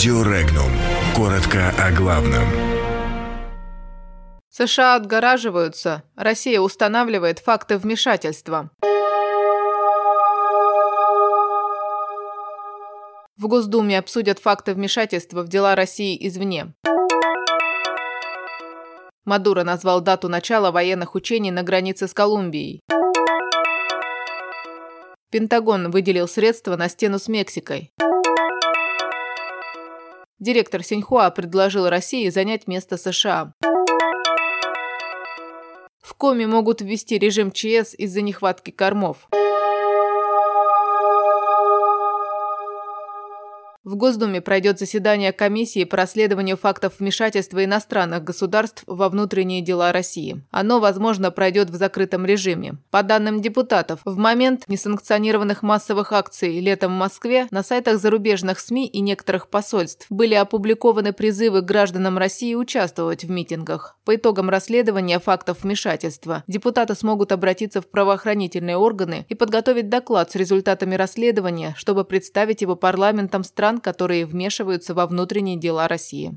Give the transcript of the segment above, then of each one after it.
Радио Регнум. Коротко о главном. США отгораживаются. Россия устанавливает факты вмешательства. В Госдуме обсудят факты вмешательства в дела России извне. Мадуро назвал дату начала военных учений на границе с Колумбией. Пентагон выделил средства на стену с Мексикой. Директор Синьхуа предложил России занять место США. В Коми могут ввести режим ЧС из-за нехватки кормов. В Госдуме пройдет заседание комиссии по расследованию фактов вмешательства иностранных государств во внутренние дела России. Оно, возможно, пройдет в закрытом режиме. По данным депутатов, в момент несанкционированных массовых акций летом в Москве на сайтах зарубежных СМИ и некоторых посольств были опубликованы призывы гражданам России участвовать в митингах. По итогам расследования фактов вмешательства депутаты смогут обратиться в правоохранительные органы и подготовить доклад с результатами расследования, чтобы представить его парламентам стран стран, которые вмешиваются во внутренние дела России.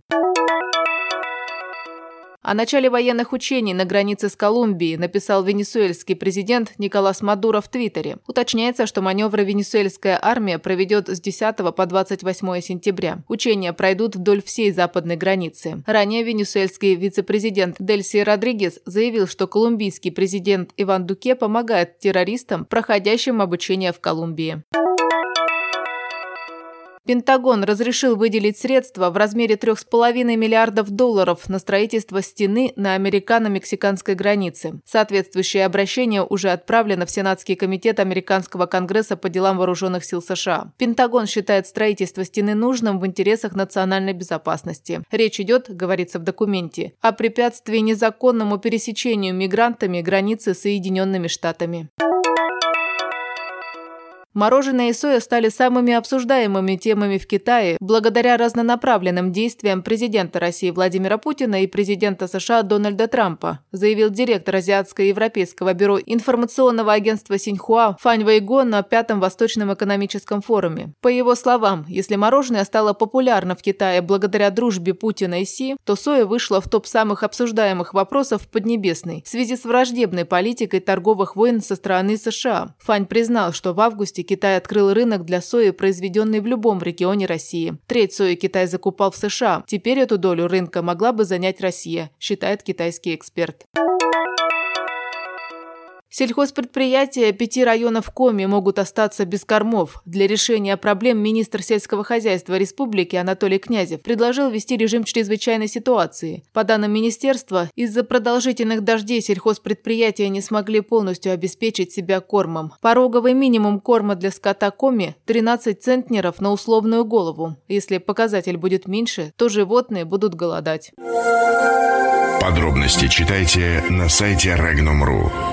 О начале военных учений на границе с Колумбией написал венесуэльский президент Николас Мадуро в Твиттере. Уточняется, что маневры венесуэльская армия проведет с 10 по 28 сентября. Учения пройдут вдоль всей западной границы. Ранее венесуэльский вице-президент Дельси Родригес заявил, что колумбийский президент Иван Дуке помогает террористам, проходящим обучение в Колумбии. Пентагон разрешил выделить средства в размере 3,5 миллиардов долларов на строительство стены на американо-мексиканской границе. Соответствующее обращение уже отправлено в Сенатский комитет Американского конгресса по делам вооруженных сил США. Пентагон считает строительство стены нужным в интересах национальной безопасности. Речь идет, говорится в документе, о препятствии незаконному пересечению мигрантами границы с Соединенными Штатами. Мороженое и соя стали самыми обсуждаемыми темами в Китае благодаря разнонаправленным действиям президента России Владимира Путина и президента США Дональда Трампа, заявил директор Азиатско-Европейского бюро информационного агентства Синьхуа Фань Вэйго на Пятом Восточном экономическом форуме. По его словам, если мороженое стало популярно в Китае благодаря дружбе Путина и Си, то соя вышла в топ самых обсуждаемых вопросов в Поднебесной в связи с враждебной политикой торговых войн со стороны США. Фань признал, что в августе Китай открыл рынок для сои, произведенной в любом регионе России. Треть сои Китай закупал в США. Теперь эту долю рынка могла бы занять Россия, считает китайский эксперт. Сельхозпредприятия пяти районов Коми могут остаться без кормов. Для решения проблем министр сельского хозяйства республики Анатолий Князев предложил ввести режим чрезвычайной ситуации. По данным министерства, из-за продолжительных дождей сельхозпредприятия не смогли полностью обеспечить себя кормом. Пороговый минимум корма для скота Коми – 13 центнеров на условную голову. Если показатель будет меньше, то животные будут голодать. Подробности читайте на сайте Regnum.ru.